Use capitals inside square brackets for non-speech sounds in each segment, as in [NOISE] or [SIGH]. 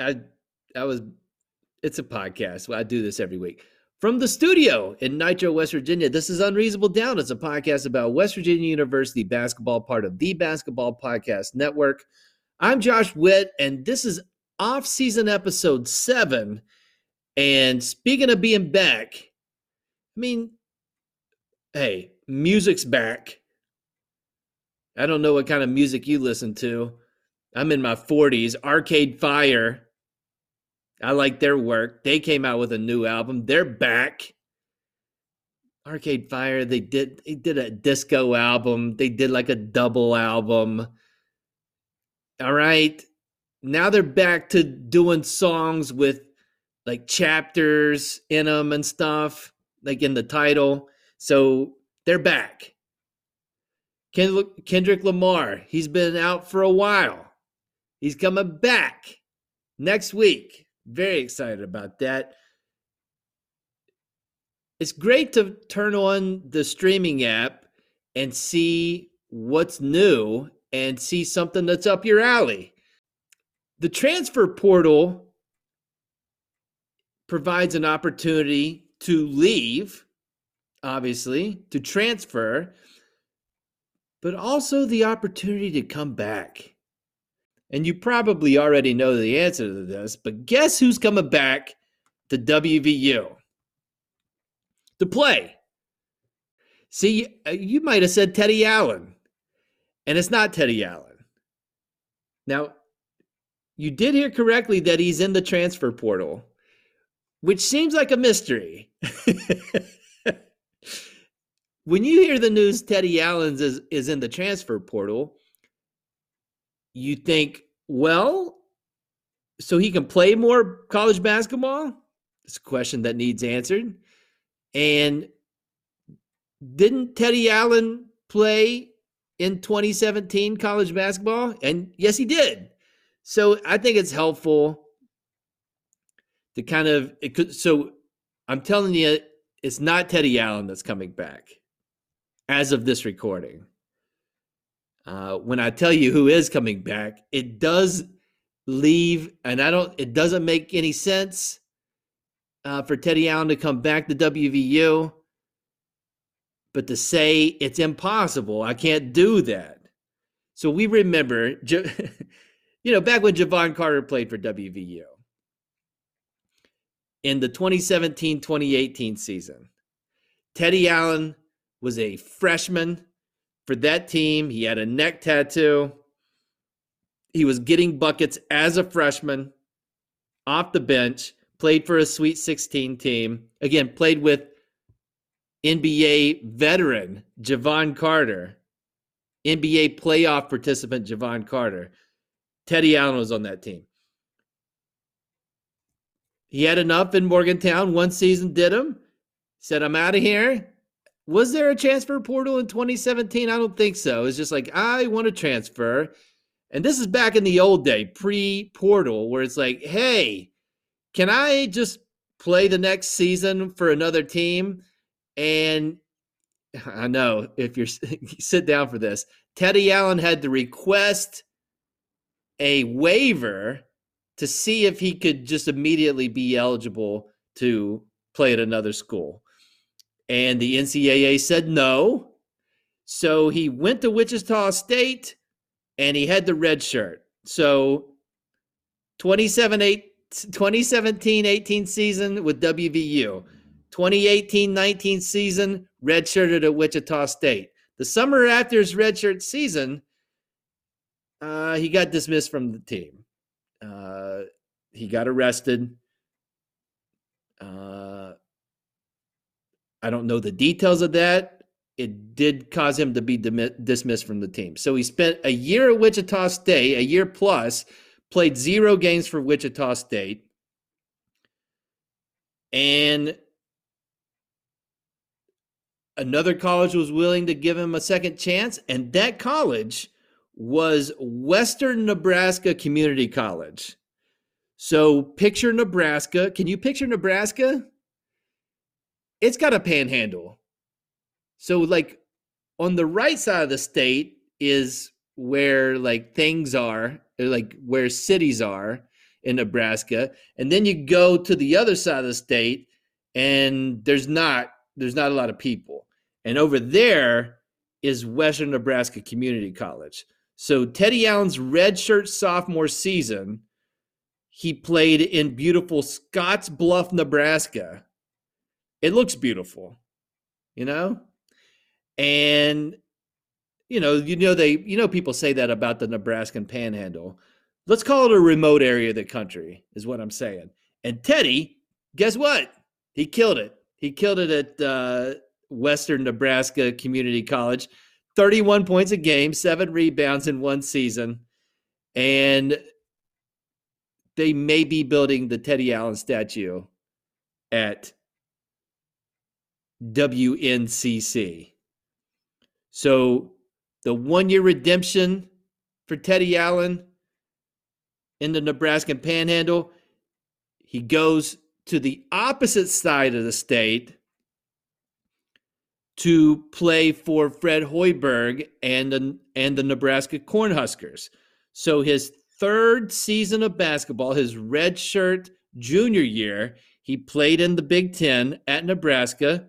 I I was it's a podcast. I do this every week. From the studio in Nitro, West Virginia, this is Unreasonable Doubt. It's a podcast about West Virginia University basketball, part of the Basketball Podcast Network. I'm Josh Witt, and this is off-season episode seven. And speaking of being back, I mean, hey, music's back. I don't know what kind of music you listen to. I'm in my 40s. Arcade Fire. I like their work. They came out with a new album. They're back. Arcade Fire, they did they did a disco album. They did like a double album. All right. Now they're back to doing songs with like chapters in them and stuff, like in the title. So they're back. Kendrick Lamar, he's been out for a while. He's coming back next week. Very excited about that. It's great to turn on the streaming app and see what's new and see something that's up your alley. The transfer portal provides an opportunity to leave, obviously, to transfer but also the opportunity to come back. And you probably already know the answer to this, but guess who's coming back to WVU to play? See, uh, you might have said Teddy Allen, and it's not Teddy Allen. Now, you did hear correctly that he's in the transfer portal, which seems like a mystery. [LAUGHS] when you hear the news Teddy Allen's is, is in the transfer portal, you think, well, so he can play more college basketball? It's a question that needs answered. And didn't Teddy Allen play in 2017 college basketball? And yes, he did. So I think it's helpful to kind of it could so I'm telling you it's not Teddy Allen that's coming back as of this recording. Uh, when I tell you who is coming back, it does leave, and I don't, it doesn't make any sense uh, for Teddy Allen to come back to WVU. But to say it's impossible, I can't do that. So we remember, [LAUGHS] you know, back when Jevon Carter played for WVU in the 2017 2018 season, Teddy Allen was a freshman for that team. He had a neck tattoo. He was getting buckets as a freshman off the bench, played for a Sweet 16 team. Again, played with NBA veteran Jevon Carter, NBA playoff participant Jevon Carter. Teddy Allen was on that team. He had enough in Morgantown. One season did him. Said, I'm out of here. Was there a transfer portal in 2017? I don't think so. It's just like, I want to transfer. And this is back in the old day, pre portal, where it's like, hey, can I just play the next season for another team? And [LAUGHS] I know if you're [LAUGHS] sit down for this, Teddy Allen had to request a waiver to see if he could just immediately be eligible to play at another school. And the NCAA said no. So he went to Wichita State and he had the red shirt. So 2017 18 season with WVU, 2018 19 season, redshirted at Wichita State. The summer after his redshirt season, uh, he got dismissed from the team. Uh, he got arrested. Uh, I don't know the details of that. It did cause him to be dismissed from the team. So he spent a year at Wichita State, a year plus, played zero games for Wichita State. And another college was willing to give him a second chance. And that college was Western Nebraska Community College. So picture Nebraska. Can you picture Nebraska? It's got a panhandle. So, like, on the right side of the state is where like things are, like where cities are in Nebraska, and then you go to the other side of the state, and there's not there's not a lot of people, and over there is Western Nebraska Community College. So Teddy Allen's redshirt sophomore season, he played in beautiful Scottsbluff, Nebraska. It looks beautiful, you know? And you know, you know they you know people say that about the Nebraskan panhandle. Let's call it a remote area of the country, is what I'm saying. And Teddy, guess what? He killed it. He killed it at uh, Western Nebraska Community College. 31 points a game, seven rebounds in one season. And they may be building the Teddy Allen statue at WNCC. So the one year redemption for Teddy Allen in the Nebraska panhandle, he goes to the opposite side of the state to play for Fred Hoiberg and the, and the Nebraska Cornhuskers. So his third season of basketball, his redshirt junior year, he played in the Big Ten at Nebraska,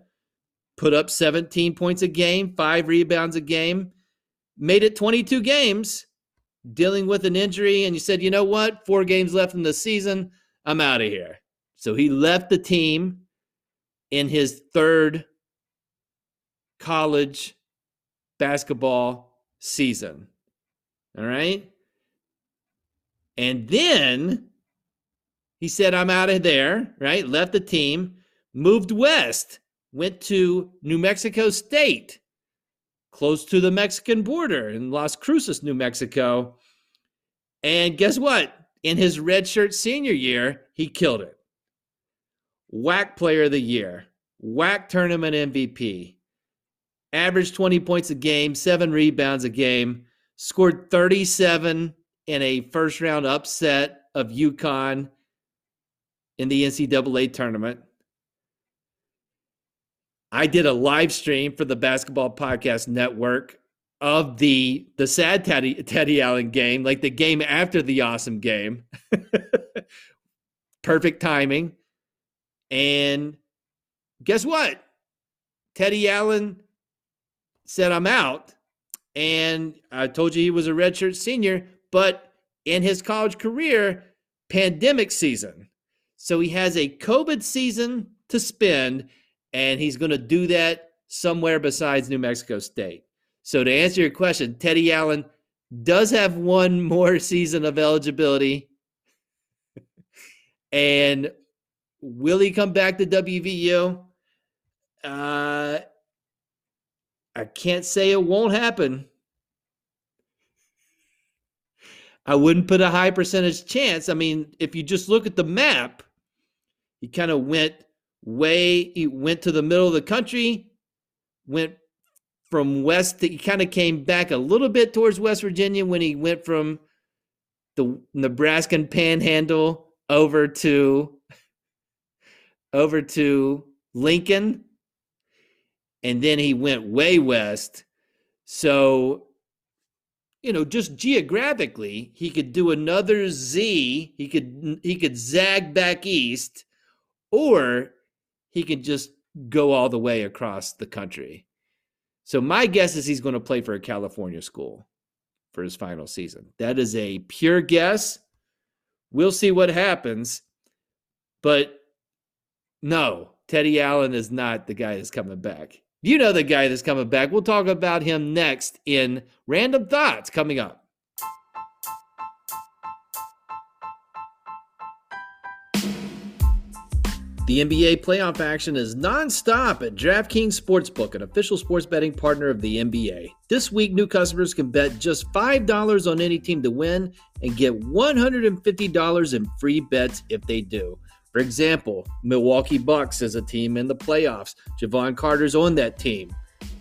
put up 17 points a game, five rebounds a game, made it 22 games, dealing with an injury. And you said, you know what? Four games left in the season. I'm out of here. So he left the team in his third college basketball season. All right. And then he said, I'm out of there, right? Left the team, moved west, went to New Mexico State, close to the Mexican border in Las Cruces, New Mexico. And guess what? In his redshirt senior year, he killed it. WAC player of the year, WAC tournament MVP, averaged 20 points a game, seven rebounds a game, scored 37 in a first round upset of UConn in the NCAA tournament. I did a live stream for the Basketball Podcast Network of the the sad Teddy Teddy Allen game, like the game after the awesome game. [LAUGHS] Perfect timing. And guess what? Teddy Allen said, I'm out. And I told you he was a redshirt senior, but in his college career, pandemic season. So he has a COVID season to spend, and he's going to do that somewhere besides New Mexico State. So to answer your question, Teddy Allen does have one [LAUGHS] more season of eligibility. [LAUGHS] and will he come back to WVU? Uh, I can't say it won't happen. I wouldn't put a high percentage chance. I mean, if you just look at the map, he kind of went way, he went to the middle of the country, went from west, he kind of came back a little bit towards West Virginia when he went from the Nebraskan panhandle over to over to Lincoln and then he went way west. So, you know, just geographically, he could do another Z. He could he could zag back east, or he could just go all the way across the country. So my guess is he's going to play for a California school for his final season. That is a pure guess. We'll see what happens. But no, Teddy Allen is not the guy that's coming back. You know the guy that's coming back. We'll talk about him next in Random Thoughts coming up. The NBA playoff action is nonstop at DraftKings Sportsbook, an official sports betting partner of the NBA. This week, new customers can bet just $5 on any team to win and get $150 in free bets if they do. For example, Milwaukee Bucks is a team in the playoffs. Jevon Carter's on that team.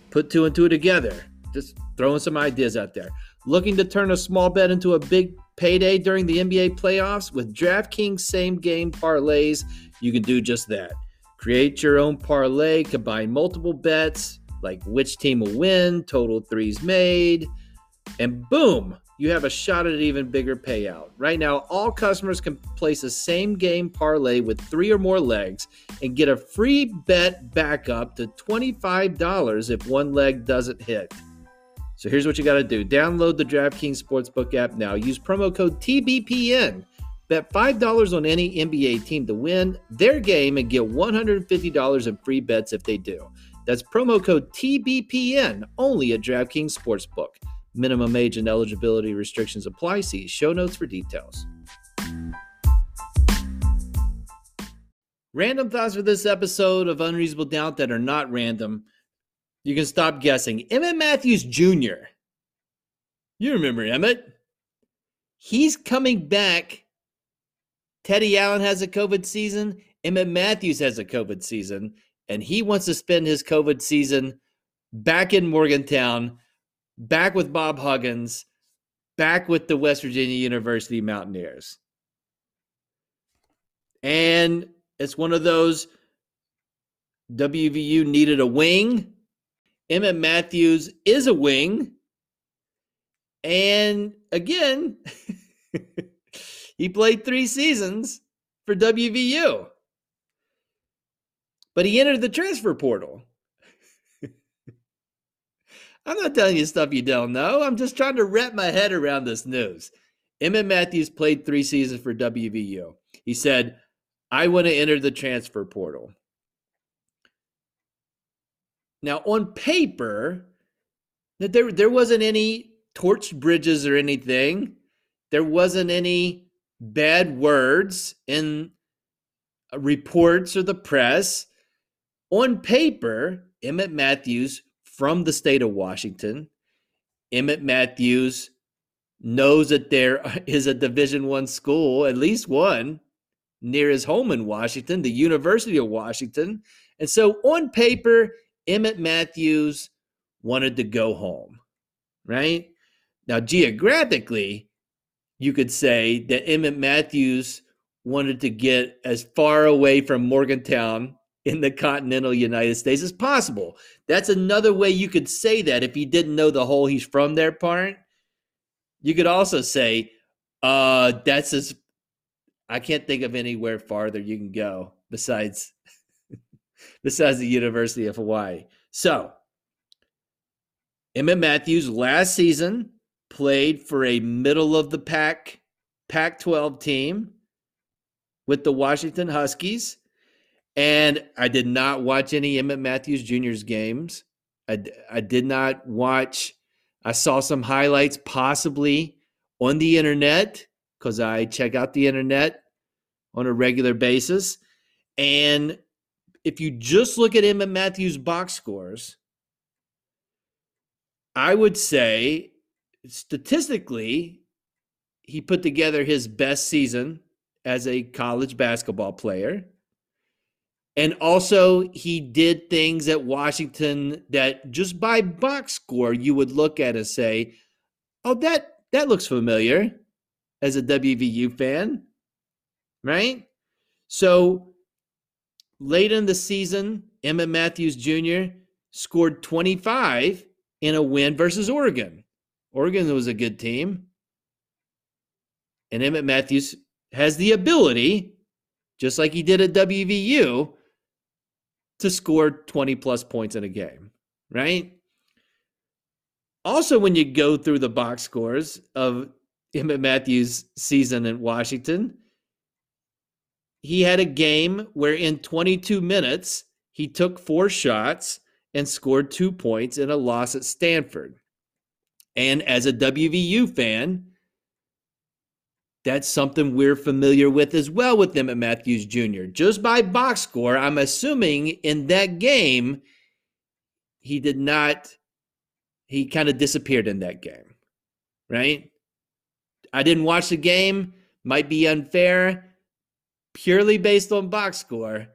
Put two and two together. Just throwing some ideas out there. Looking to turn a small bet into a big payday during the NBA playoffs with DraftKings same game parlays you can do just that. Create your own parlay, combine multiple bets, like which team will win, total threes made, and boom, you have a shot at an even bigger payout. Right now, all customers can place a same game parlay with three or more legs and get a free bet back up to $25 if one leg doesn't hit. So here's what you got to do download the DraftKings Sportsbook app now. Use promo code TBPN Bet $5 on any NBA team to win their game and get $150 in free bets if they do. That's promo code TBPN only at DraftKings Sportsbook. Minimum age and eligibility restrictions apply. See show notes for details. Random thoughts for this episode of Unreasonable Doubt that are not random. You can stop guessing. Emmitt Matthews Jr. You remember Emmitt? He's coming back Teddy Allen has a COVID season. Emmitt Matthews has a COVID season, and he wants to spend his COVID season back in Morgantown, back with Bob Huggins, back with the West Virginia University Mountaineers. And it's one of those WVU needed a wing. Emmitt Matthews is a wing. And again, [LAUGHS] He played three seasons for WVU, but he entered the transfer portal. [LAUGHS] I'm not telling you stuff you don't know. I'm just trying to wrap my head around this news. Emmitt Matthews played three seasons for WVU. He said, I want to enter the transfer portal. Now, on paper, there, there wasn't any torch bridges or anything. There wasn't any bad words in uh, reports or the press. On paper, Emmitt Matthews from the state of Washington, Emmitt Matthews knows that there [LAUGHS] is a Division One school, at least one, near his home in Washington, the University of Washington. And so on paper, Emmitt Matthews wanted to go home, right? Now, geographically, you could say that Emmitt Matthews wanted to get as far away from Morgantown in the continental United States as possible. That's another way you could say that if you didn't know the whole he's from there part. You could also say, uh, that's as I can't think of anywhere farther you can go besides [LAUGHS] besides the University of Hawaii. So Emmitt Matthews last season played for a middle of the pack Pac 12 team with the Washington Huskies. And I did not watch any Emmitt Matthews Jr.'s games. I, I did not watch, I saw some highlights possibly on the internet because I check out the internet on a regular basis. And if you just look at Emmitt Matthews' box scores, I would say statistically, he put together his best season as a college basketball player. And also, he did things at Washington that just by box score you would look at and say, "Oh, that that looks familiar." As a WVU fan, right? So late in the season, Emmitt Matthews Jr. scored 25 in a win versus Oregon. Oregon was a good team. And Emmitt Matthews has the ability, just like he did at WVU, to score 20 plus points in a game, right? Also, when you go through the box scores of Emmitt Matthews' season in Washington, he had a game where in 22 minutes, he took four shots and scored two points in a loss at Stanford. And as a WVU fan, that's something we're familiar with as well with Emmitt Matthews Jr. Just by box score, I'm assuming in that game, he did not, he kind of disappeared in that game, right? I didn't watch the game, might be unfair. Purely based on box score,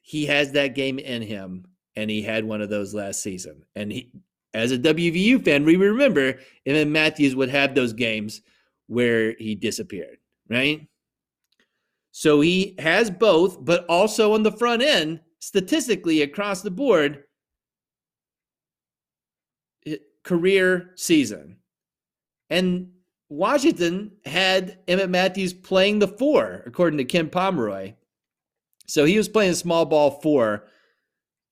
he has that game in him, and he had one of those last season. And he, as a WVU fan, we remember Emmitt Matthews would have those games where he disappeared, right? So he has both, but also on the front end, statistically across the board, career season. And Washington had Emmitt Matthews playing the four, according to Ken Pomeroy. So he was playing small ball four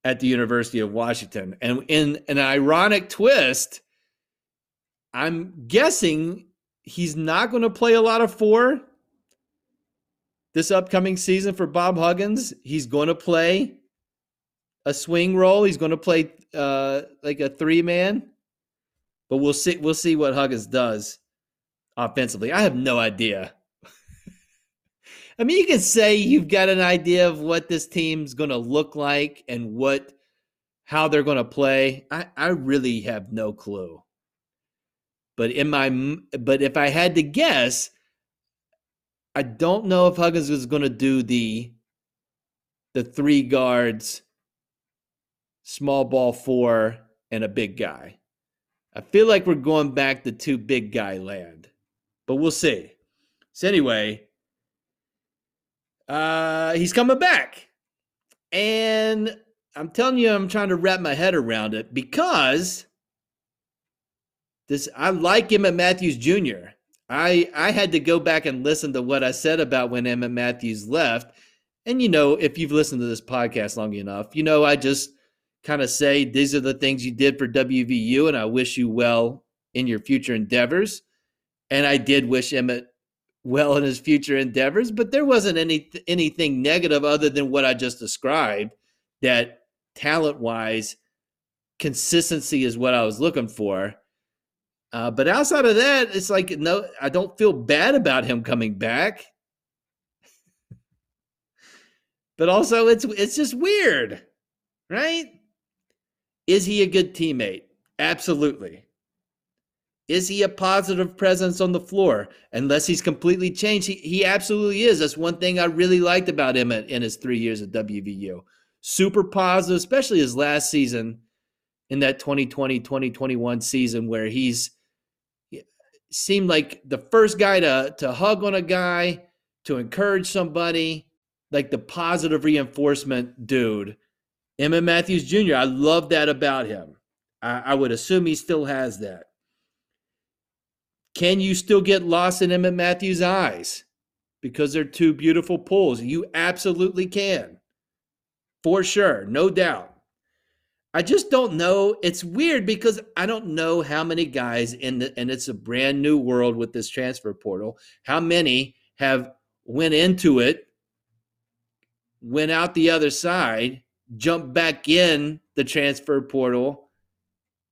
at the University of Washington. And in an ironic twist, I'm guessing he's not going to play a lot of four this upcoming season for Bob Huggins. He's going to play a swing role. He's going to play uh, like a three man. But we'll see. We'll see what Huggins does offensively. I have no idea. I mean, you can say you've got an idea of what this team's going to look like and what how they're going to play. I, I really have no clue. But in my but if I had to guess, I don't know if Huggins is going to do the the three guards, small ball four, and a big guy. I feel like we're going back to two big guy land, but we'll see. So anyway, uh, he's coming back, and I'm telling you, I'm trying to wrap my head around it because this I like Emmitt Matthews Jr. I I had to go back and listen to what I said about when Emmitt Matthews left. And you know, if you've listened to this podcast long enough, you know I just kind of say these are the things you did for WVU, and I wish you well in your future endeavors. And I did wish Emmitt well in his future endeavors, but there wasn't any anything negative other than what I just described. That talent wise, consistency is what I was looking for. Uh, but outside of that, it's like no, I don't feel bad about him coming back. [LAUGHS] but also, it's it's just weird, right? Is he a good teammate? Absolutely. Is he a positive presence on the floor? Unless he's completely changed, he, he absolutely is. That's one thing I really liked about him in, his three years at WVU. Super positive, especially his last season in that 2020 2021 season where he's seemed like the first guy to to hug on a guy, to encourage somebody, like the positive reinforcement dude. Emmitt Matthews Jr. I love that about him. I, I would assume he still has that. Can you still get lost in Emmitt Matthews' eyes because they're two beautiful pulls? You absolutely can. For sure, no doubt. I just don't know. It's weird because I don't know how many guys in the and it's a brand new world with this transfer portal. How many have went into it, went out the other side, jumped back in the transfer portal,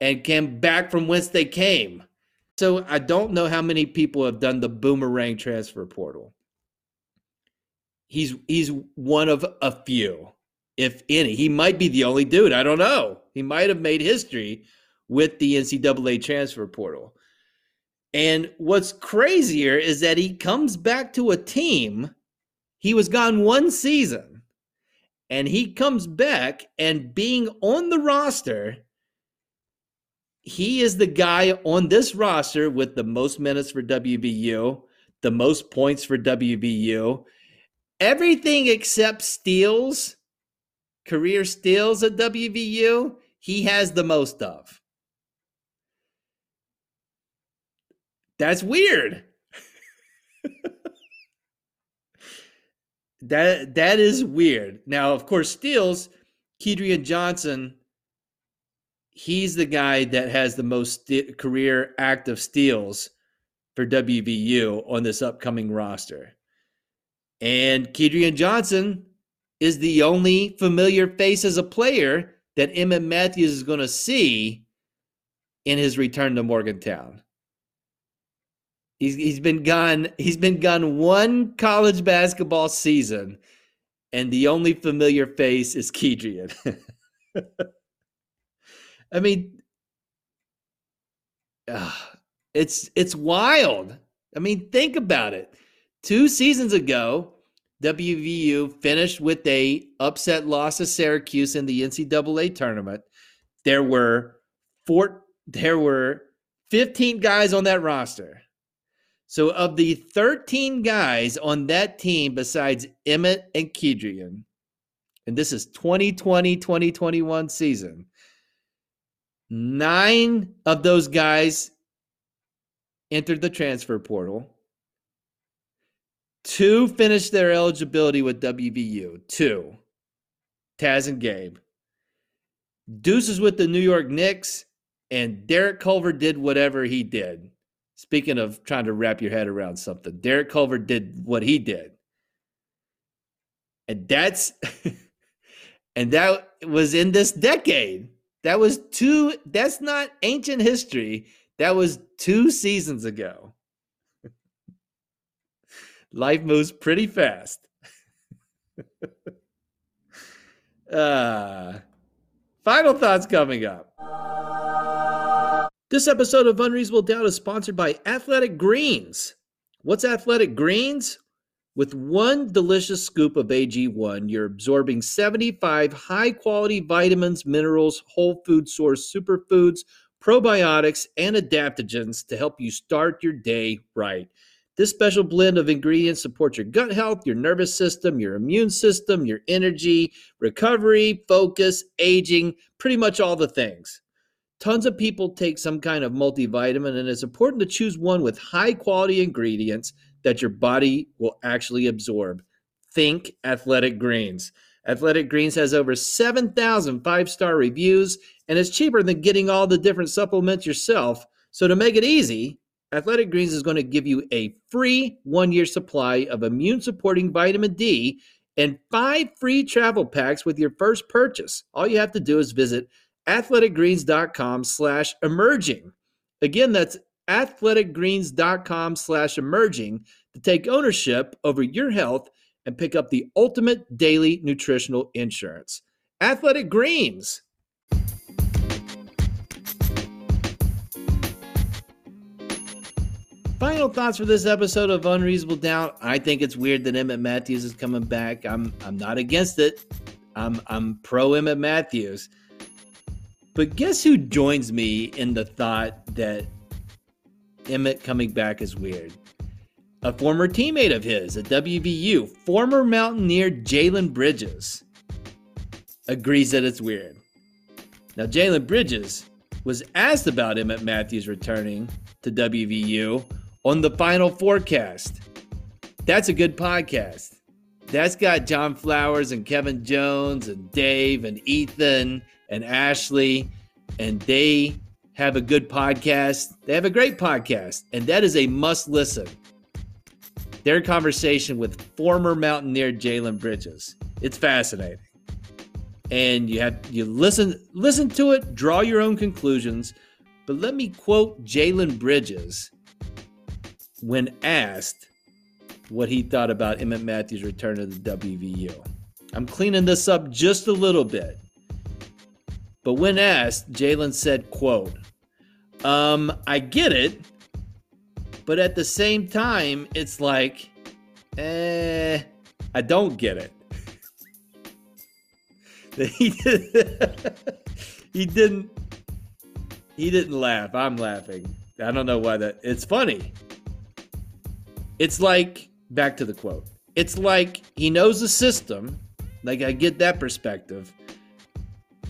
and came back from whence they came. So I don't know how many people have done the boomerang transfer portal. He's he's one of a few if any. He might be the only dude. I don't know. He might have made history with the NCAA transfer portal. And what's crazier is that he comes back to a team. He was gone one season, and he comes back, and being on the roster, he is the guy on this roster with the most minutes for WVU, the most points for WVU, everything except steals career steals at WVU, he has the most of. That's weird. [LAUGHS] that that is weird. Now, of course, steals, Kedrian Johnson, he's the guy that has the most st- career active steals for WVU on this upcoming roster. And Kedrian Johnson is the only familiar face as a player that Emmitt Matthews is going to see in his return to Morgantown. He's he's been gone. He's been gone one college basketball season, and the only familiar face is Kedrian. [LAUGHS] I mean, uh, it's it's wild. I mean, think about it. Two seasons ago, WVU finished with a upset loss to Syracuse in the NCAA tournament. There were four. There were 15 guys on that roster. So, of the 13 guys on that team, besides Emmitt and Kedrian, and this is 2020 2021 season, nine of those guys entered the transfer portal. Two finished their eligibility with WVU. Two. Taz and Gabe. Deuces with the New York Knicks, and Derek Culver did whatever he did. Speaking of trying to wrap your head around something, Derek Culver did what he did. And that's [LAUGHS] and that was in this decade. That was two that's not ancient history. That was two seasons ago. [LAUGHS] Life moves pretty fast. [LAUGHS] uh, final thoughts coming up. This episode of Unreasonable Doubt is sponsored by Athletic Greens. What's Athletic Greens? With one delicious scoop of AG1, you're absorbing 75 high quality vitamins, minerals, whole food source superfoods, probiotics, and adaptogens to help you start your day right. This special blend of ingredients supports your gut health, your nervous system, your immune system, your energy, recovery, focus, aging, pretty much all the things. Tons of people take some kind of multivitamin, and it's important to choose one with high quality ingredients that your body will actually absorb. Think Athletic Greens. Athletic Greens has over 7,000 five star reviews, and it's cheaper than getting all the different supplements yourself. So, to make it easy, Athletic Greens is going to give you a free one year supply of immune supporting vitamin D and five free travel packs with your first purchase. All you have to do is visit athleticgreens.com slash emerging. Again, that's athleticgreens.com slash emerging to take ownership over your health and pick up the ultimate daily nutritional insurance. Athletic Greens. Final thoughts for this episode of Unreasonable Doubt. I think it's weird that Emmitt Matthews is coming back. I'm I'm not against it. I'm I'm pro Emmitt Matthews. But guess who joins me in the thought that Emmitt coming back is weird? A former teammate of his at WVU, former Mountaineer Jalen Bridges, agrees that it's weird. Now, Jalen Bridges was asked about Emmitt Matthews returning to WVU on the final forecast. That's a good podcast. That's got John Flowers and Kevin Jones and Dave and Ethan and Ashley, and they have a good podcast. They have a great podcast, and that is a must listen. Their conversation with former Mountaineer Jalen Bridges. It's fascinating. And you have you listen listen to it, draw your own conclusions. But let me quote Jalen Bridges when asked what he thought about Emmitt Matthews' return to the WVU. I'm cleaning this up just a little bit. But when asked, Jalen said, quote, um, I get it, but at the same time, it's like, eh, I don't get it. [LAUGHS] he, did, he didn't he didn't laugh. I'm laughing. I don't know why that it's funny. It's like back to the quote. It's like he knows the system. Like I get that perspective.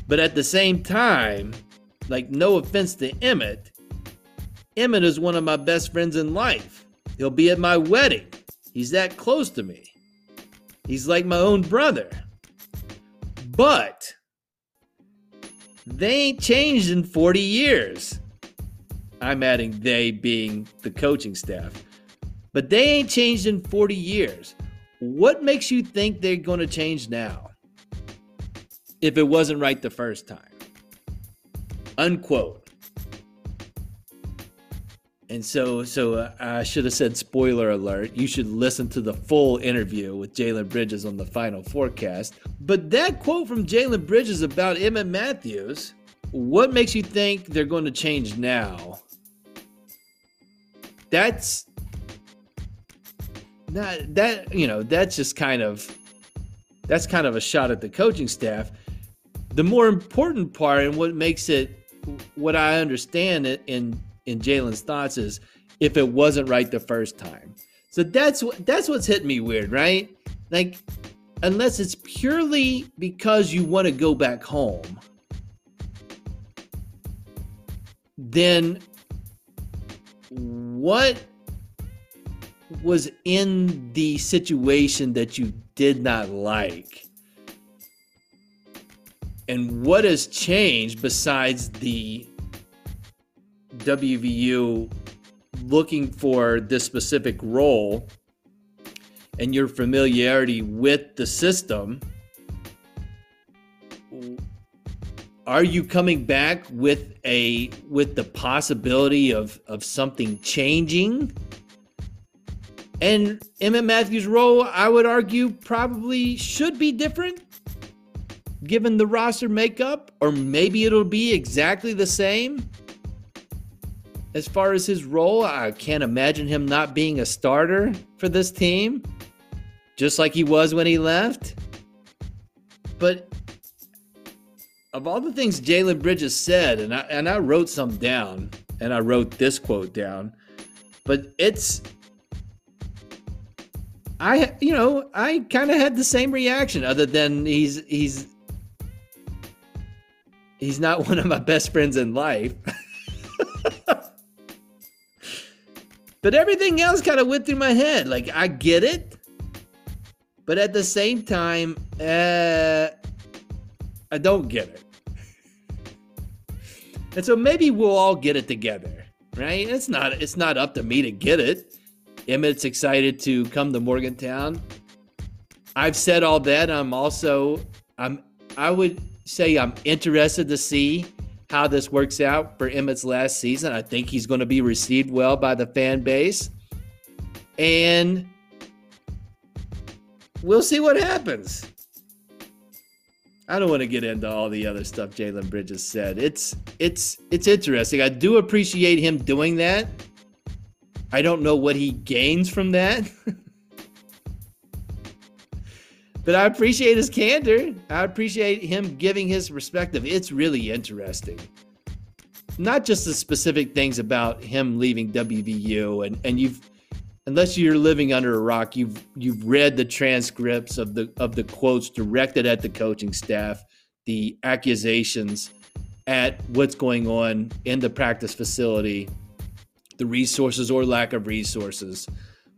But at the same time, like no offense to Emmitt, Emmitt is one of my best friends in life. He'll be at my wedding. He's that close to me. He's like my own brother. But they ain't changed in 40 years. I'm adding they being the coaching staff. But they ain't changed in 40 years. What makes you think they're going to change now? If it wasn't right the first time. Unquote. And so, so uh, I should have said spoiler alert. You should listen to the full interview with Jalen Bridges on the final forecast. But that quote from Jalen Bridges about Emmitt Matthews, what makes you think they're going to change now? That's not that you know that's just kind of that's kind of a shot at the coaching staff. The more important part and what makes it what I understand it in in Jalen's thoughts is if it wasn't right the first time. So that's what that's what's hitting me weird, right? Like unless it's purely because you want to go back home, then what was in the situation that you did not like? And what has changed besides the WVU looking for this specific role and your familiarity with the system? Are you coming back with a with the possibility of of something changing? And Emmitt Matthews' role, I would argue, probably should be different given the roster makeup, or maybe it'll be exactly the same. As far as his role, I can't imagine him not being a starter for this team, just like he was when he left. But of all the things Jalen Bridges said, and I, and I wrote some down, and I wrote this quote down, but it's I you know I kind of had the same reaction other than he's he's he's not one of my best friends in life. but everything else kind of went through my head. Like I get it, but at the same time, uh, I don't get it. And so maybe we'll all get it together, right? It's not it's not up to me to get it. Emmitt's excited to come to Morgantown. I've said all that. I'm also I'm I would say I'm interested to see how this works out for Emmitt's last season. I think he's going to be received well by the fan base. And we'll see what happens. I don't want to get into all the other stuff Jalen Bridges said. It's it's it's interesting. I do appreciate him doing that. I don't know what he gains from that. [LAUGHS] but I appreciate his candor. I appreciate him giving his perspective. It's really interesting. Not just the specific things about him leaving WVU and and you've unless you're living under a rock, you've you've read the transcripts of the of the quotes directed at the coaching staff, the accusations at what's going on in the practice facility the resources or lack of resources.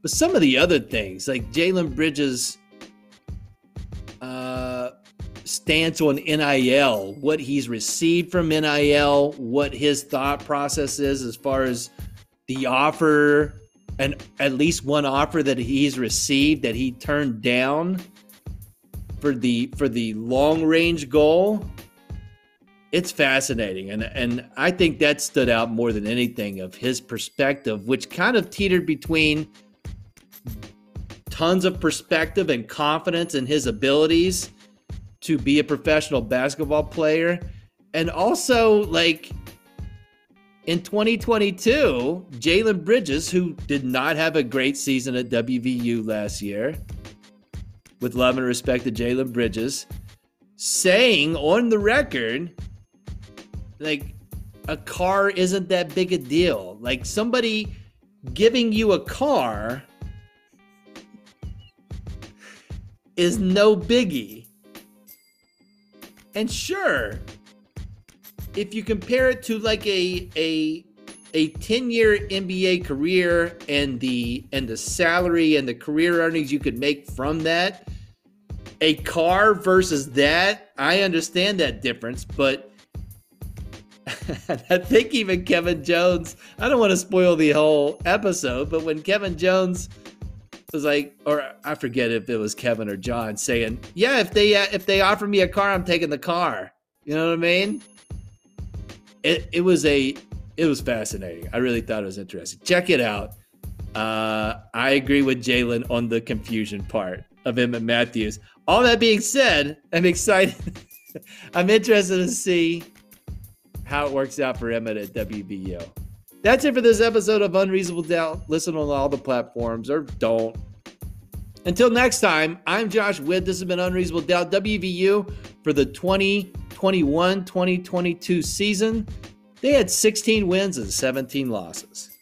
But some of the other things, like Jalen Bridges' stance on NIL, what he's received from NIL, what his thought process is as far as the offer, and at least one offer that he's received that he turned down for the for the long range goal it's fascinating. And and I think that stood out more than anything of his perspective which kind of teetered between tons of perspective and confidence in his abilities to be a professional basketball player and also like in 2022 Jalen Bridges who did not have a great season at WVU last year with love and respect to Jalen Bridges saying on the record like a car isn't that big a deal. Like somebody giving you a car is no biggie. And sure, if you compare it to like a a a 10-year NBA career and the and the salary and the career earnings you could make from that, a car versus that, I understand that difference, but [LAUGHS] I think even Kevin Jones, I don't want to spoil the whole episode, but when Kevin Jones was like, or I forget if it was Kevin or John saying, "Yeah, if they uh, if they offer me a car, I'm taking the car." You know what I mean? It it was a it was fascinating. I really thought it was interesting. Check it out. Uh, I agree with Jalen on the confusion part of Emmitt Matthews. All that being said, I'm excited. [LAUGHS] I'm interested to see how it works out for Emmitt at WVU. That's it for this episode of Unreasonable Doubt. Listen on all the platforms or don't. Until next time, I'm Josh Witt. This has been Unreasonable Doubt WVU for the 2021 2022 season. They had 16 wins and 17 losses.